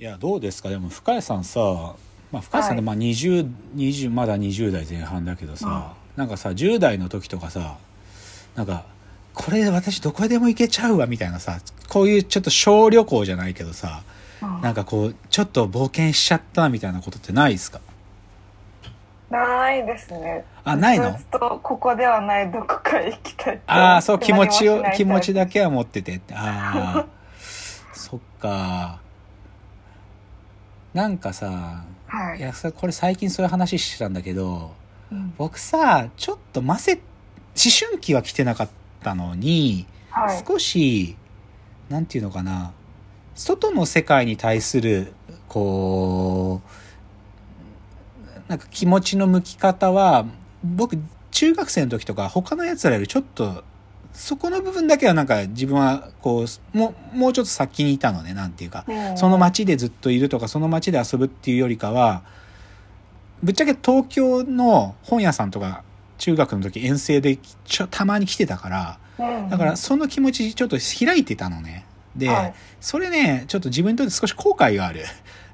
いやどうですか？でも深谷さんさ、まあ、深谷さんではいまあ 20, 20まだ20代前半だけどさ、なんかさ10代の時とかさなんかこれ私どこでも行けちゃうわみたいなさこういうちょっと小旅行じゃないけどさうん。なんかこうちょっと冒険しちゃったみたいなことってないですか？ないですね。あないの？ずっとここではないどこかへ行きたいってああそう気持ちを気持ちだけは持っててって。ああ そっかなんかさはいいやさこれ最近そういう話してたんだけどうん僕さちょっとませ思春期は来てなかったのに、はい。少しなんていうのかな外の世界に対するこうなんか気持ちの向き方は僕中学生の時とか他のやつらよりちょっとそこの部分だけはなんか自分はこうもうもうちょっと先にいたのねなんていうか。うん。その街でずっといるとかその街で遊ぶっていうよりかはぶっちゃけ東京の本屋さんとか中学の時遠征でちょたまに来てたからうん。だからその気持ちちょっと開いてたのね。で、はい。それねちょっと自分にとって少し後悔がある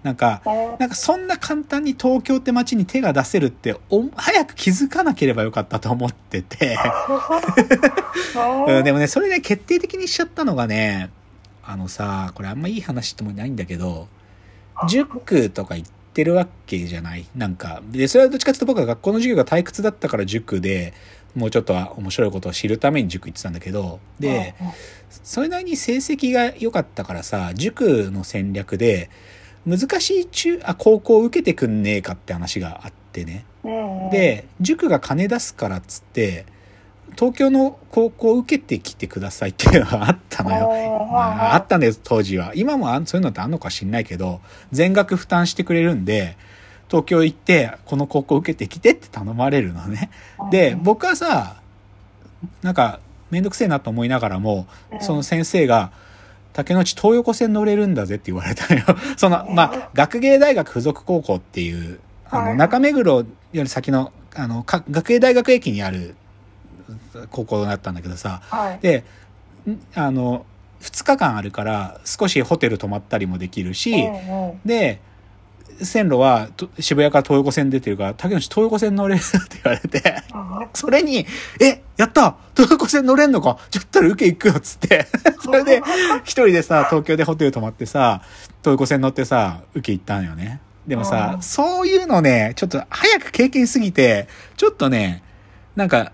なんかなんかそんな簡単に東京って街に手が出せるってお早く気づかなければよかったと思ってて うんでもね、それね、決定的にしちゃったのがね、あのさ、これあんまいい話ってもないんだけど、塾とか行ってるわけじゃないなんか。で、それはどっちかっていうと僕は学校の授業が退屈だったから塾で、もうちょっとは面白いことを知るために塾行ってたんだけど、で、それなりに成績が良かったからさ、塾の戦略で、難しい中、あ、高校を受けてくんねえかって話があってね。で塾が金出すからっつって東京の高校を受けてきてくださいっていうのがあったのよ。まあ、あったんです当時は今もそういうのってあんのか知んないけど全額負担してくれるんで東京行ってこの高校受けてきてって頼まれるのね。でうん僕はさなんかめんどくせえなと思いながらもその先生が竹之内東横線乗れるんだぜって言われたのよ。その、まあ、学芸大学附属高校っていう、あの、はい中目黒より先の、あの、か学芸大学駅にある高校だったんだけどさ、はい。で、んあの、2日間あるから少しホテル泊まったりもできるし、で、線路はと渋谷から東横線出てるから、竹内東横線乗れるって言われて、それに、え、やった東横線乗れんのか？じゃったら受け行くよっつって。それで、一人でさ、東京でホテル泊まってさ、東横線乗ってさ、受け行ったんよね。でもさう、んそういうのね、ちょっと早く経験しすぎて、ちょっとね、なんか、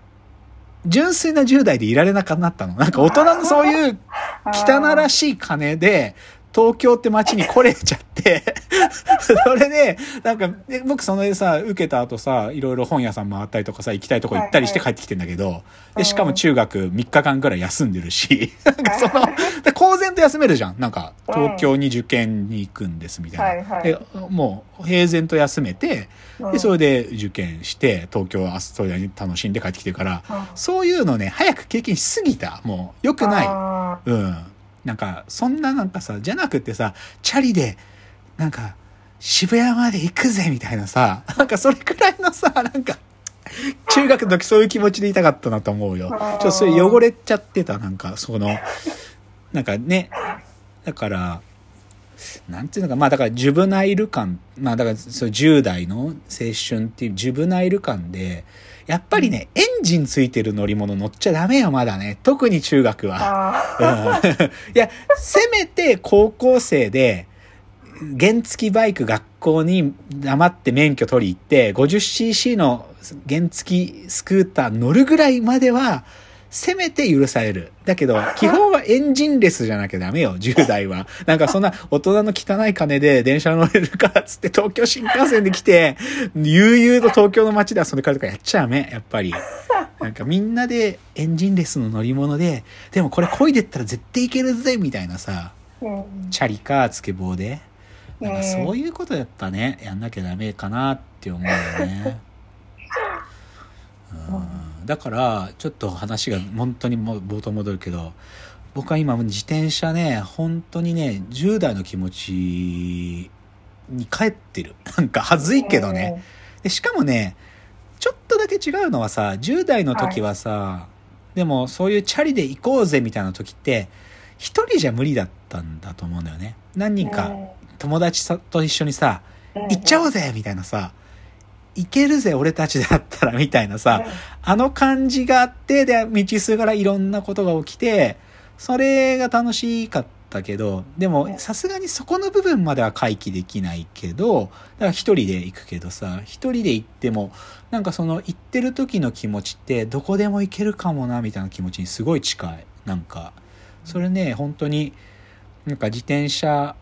純粋な10代でいられなくなったの。なんか大人のそういう汚らしい金で、東京って街に来れちゃって、それで、なんか、で僕そのさ、受けた後さ、いろいろ本屋さん回ったりとかさ、行きたいとこ行ったりして帰ってきてんだけど、で、しかも中学3日間くらい休んでるし、なんかその、で公然と休めるじゃん。なんか、東京に受験に行くんですみたいな。で、もう平然と休めて、で、うんそれで受験して、東京はそれに楽しんで帰ってきてるから、うんそういうのね、早く経験しすぎた。もう、良くない。あうん。なんか、そんななんかさ、じゃなくてさ、チャリで、なんか、渋谷まで行くぜみたいなさ、なんかそれくらいのさ、なんか、中学の時そういう気持ちでいたかったなと思うよ。ちょっとそれ汚れちゃってた、なんか、その、なんかね、だから、なんていうのか、まあだからジュブナイル感、まあだからそう10代の青春っていうジュブナイル感で、やっぱりね、エンジンついてる乗り物乗っちゃダメよ、まだね。特に中学は。あうんいや、せめて高校生で、原付バイク学校に黙って免許取り行って、50cc の原付スクーター乗るぐらいまでは、せめて許される。だけど、基本はエンジンレスじゃなきゃダメよ、10代は。なんかそんな 大人の汚い金で電車乗れるからっつって東京新幹線で来て、悠々と東京の街で遊んで帰るとかやっちゃダメ、やっぱり。なんかみんなでエンジンレスの乗り物で、でもこれ漕いでったら絶対いけるぜ、みたいなさ、うんチャリかスケボーで。なんかうんそういうことやっぱね、やんなきゃダメかなって思うよね。うん、だから、ちょっと話が本当にもう冒頭戻るけど、僕は今自転車ね、本当にね、10代の気持ちに帰ってる。なんか恥ずいけどね。でしかもねちょっとだけ違うのはさ10代の時はさ、でもそういうチャリで行こうぜみたいな時って一人じゃ無理だったんだと思うんだよね。何人か友達さと一緒にさ、行っちゃおうぜみたいなさ、行けるぜ俺たちだったらみたいなさ、あの感じがあって、で、道すがらいろんなことが起きて、それが楽しかったけど、でもさすがにそこの部分までは回帰できないけど、だから一人で行くけどさ、一人で行っても、なんかその行ってる時の気持ちってどこでも行けるかもなみたいな気持ちにすごい近い。なんか、それね、本当に、なんか自転車、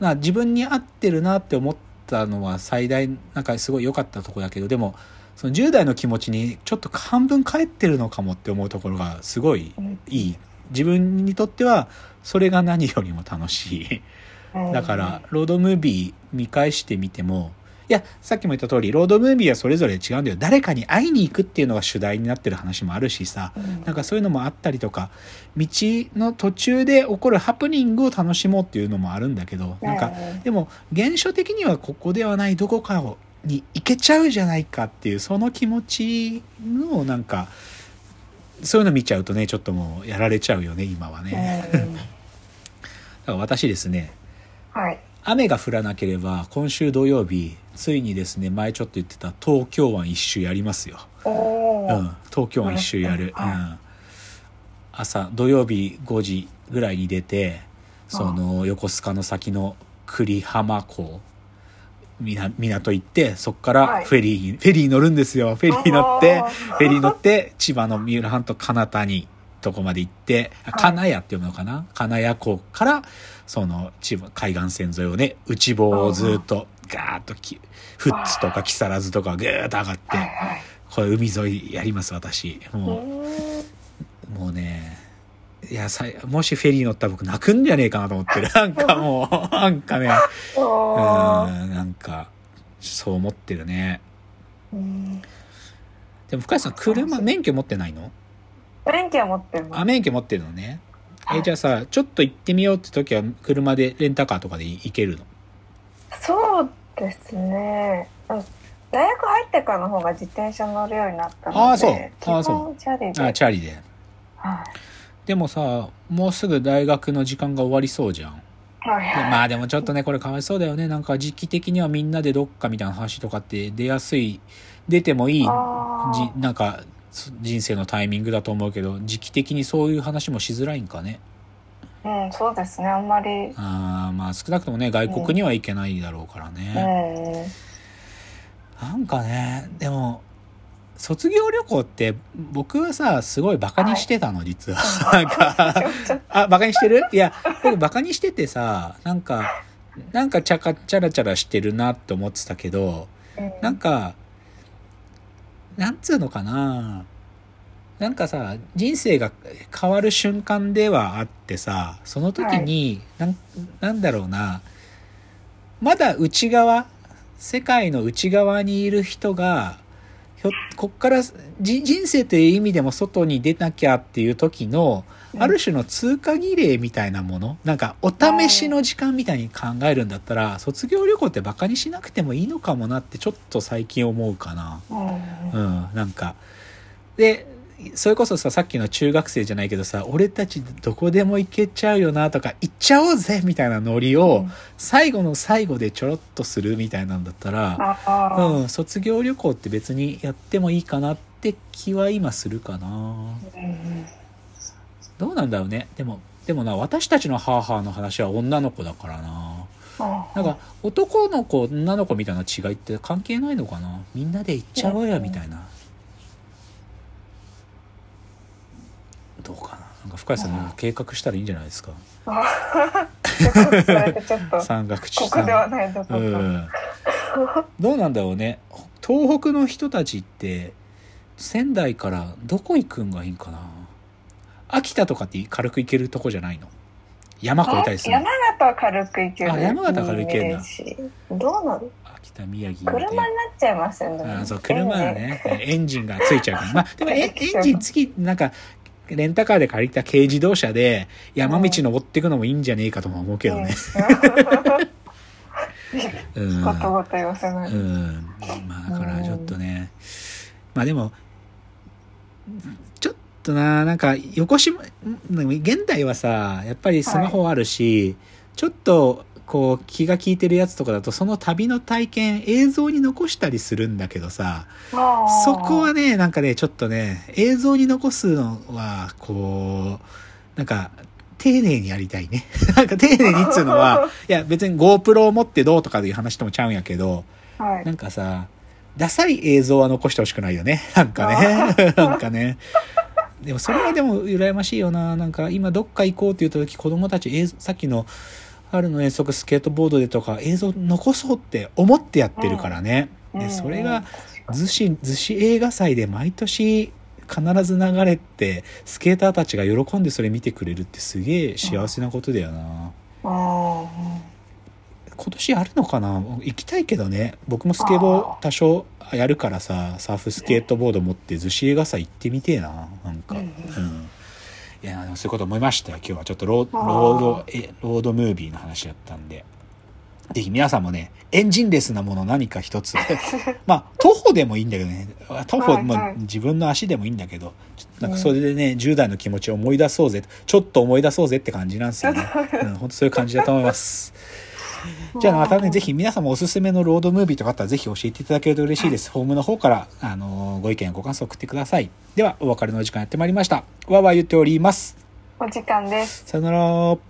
な自分に合ってるなって思ったのは最大、なんかすごい良かったとこだけど、でも、その10代の気持ちにちょっと半分返ってるのかもって思うところがすごいいい。自分にとってはそれが何よりも楽しい。だから、ロードムービー見返してみても、いや、さっきも言った通り、ロードムービーはそれぞれ違うんだよ。誰かに会いに行くっていうのが主題になってる話もあるしさ、なんかそういうのもあったりとか、道の途中で起こるハプニングを楽しもうっていうのもあるんだけど、なんか、でも、現象的にはここではないどこかをに行けちゃうじゃないかっていう、その気持ちの、なんか、そういうの見ちゃうとね、ちょっともうやられちゃうよね、今はね。だから私ですね、はい。雨が降らなければ今週土曜日ついにですね前ちょっと言ってた東京湾一周やりますよ、うん、東京湾一周やる、うはいん、朝土曜日5時ぐらいに出てその横須賀の先の栗浜港港行ってそこからはい。フェリーに、フェリー乗るんですよ。フェリー乗ってフェリー乗って千葉の三浦半島金谷とこまで行って、金谷って読むのかな？金谷港から、その千葉海岸線沿いをね、内房をずっとガーッとき、富津とか木更津とかぐーっと上がって。これ海沿いやります、私。う。もう、もうね、いや、さもしフェリー乗ったら僕泣くんじゃねえかなと思ってる。なんかもう、なんかね、うん、なんか、そう思ってるね。うん。でも深谷さん、車、免許持ってないの？免許持ってます。あ、免許持ってるのね。え、はいじゃあさ、ちょっと行ってみようって時は、車でレンタカーとかで行けるの？そうですね。うん大学入ってからの方が自転車乗るようになったので、あーそう基本あーそうチャリで。あ、チャリで。はいでもさ、もうすぐ大学の時間が終わりそうじゃん。はいはい。でまあでもちょっとね、これかわいそうだよね。なんか時期的にはみんなでどっかみたいな話とかって出やすい、出てもいい、じあーなんかそ人生のタイミングだと思うけど、時期的にそういう話もしづらいんかね。うん、そうですね。あんまり。あーまあ少なくともね、外国には行けないだろうからうね。ん。なんかね、でも、卒業旅行って僕はさ、すごいバカにしてたの、実は。なんか、あ、バカにしてる？いや、僕バカにしててさ、なんか、なんかチャカチャラチャラしてるなって思ってたけど、なんか、なんつうのかな。なんかさ、人生が変わる瞬間ではあってさ、その時に、なんなんだろうな、まだ内側、世界の内側にいる人が、こっからじ人生という意味でも外に出なきゃっていう時の、ある種の通過儀礼みたいなものなんかお試しの時間みたいに考えるんだったら卒業旅行ってバカにしなくてもいいのかもなってちょっと最近思うかな。うん。うんなんか。でそれこそささっきの中学生じゃないけどさ俺たちどこでも行けちゃうよなとか行っちゃおうぜみたいなノリを最後の最後でちょろっとするみたいなんだったらうん卒業旅行って別にやってもいいかなって気は今するかなうんどうなんだろうね。でも、でもな、私たちの母の話は女の子だからな。なんか、男の子、女の子みたいな違いって関係ないのかなみんなで行っちゃおうよ、みたいな。どうかななんか深谷さん計画したらいいんじゃないですか。山岳 地ここではないどこか。うん。どうなんだろうね。東北の人たちって、仙台からどこ行くんがいいんかな秋田とかって軽く行けるとこじゃないの？山越えたりするの？山形は軽く行ける。あ山形は軽く行けるんだイメージどうなる秋田、宮城車になっちゃいますよね。あそう車は ね、エンジンがついちゃうから。まあ、でもエ エンジン付き、なんか、レンタカーで借りた軽自動車で山道登っていくのもいいんじゃねえかとも思うけどね。うん。まあだからちょっとね。まあでも、ちょっとな、なんか横島、ん現代はさ、やっぱりスマホあるし、ちょっとこう気が利いてるやつとかだとその旅の体験映像に残したりするんだけどさそこはねなんかねちょっとね映像に残すのはこうなんか丁寧にやりたいね。なんか丁寧にっつうのは いや別に GoPro を持ってどうとかいう話ともちゃうんやけどはい。なんかさダサい映像は残してほしくないよね。なんかね。なんかね。でもそれはでも羨ましいよな。なんか今どっか行こうって言った時子供たち映さっきの春の遠足スケートボードでとか映像残そうって思ってやってるからね、でそれが逗子逗子映画祭で毎年必ず流れてスケーターたちが喜んでそれ見てくれるってすげえ幸せなことだよな、今年あるのかな？行きたいけどね。僕もスケボー多少やるからさサーフスケートボード持って逗子映画祭行ってみてえななんか。ううんん、いやそういうこと思いましたよ。今日はちょっとローロードえロードムービーの話だったんで。ぜひ皆さんもねエンジンレスなもの何か一つ。まあ徒歩でもいいんだけどね。徒歩も自分の足でもいいんだけどなんかそれでね、10代の気持ちを思い出そうぜ。ちょっと思い出そうぜって感じなんですよね、うん、本当そういう感じだと思います じゃあまたね、ぜひ皆さんもおすすめのロードムービーとかあったらぜひ教えていただけると嬉しいです。フォームの方から、あのーご意見やご感想を送ってください。では、お別れのお時間やってまいりました。わーわー言っております。お時間ですさよなら。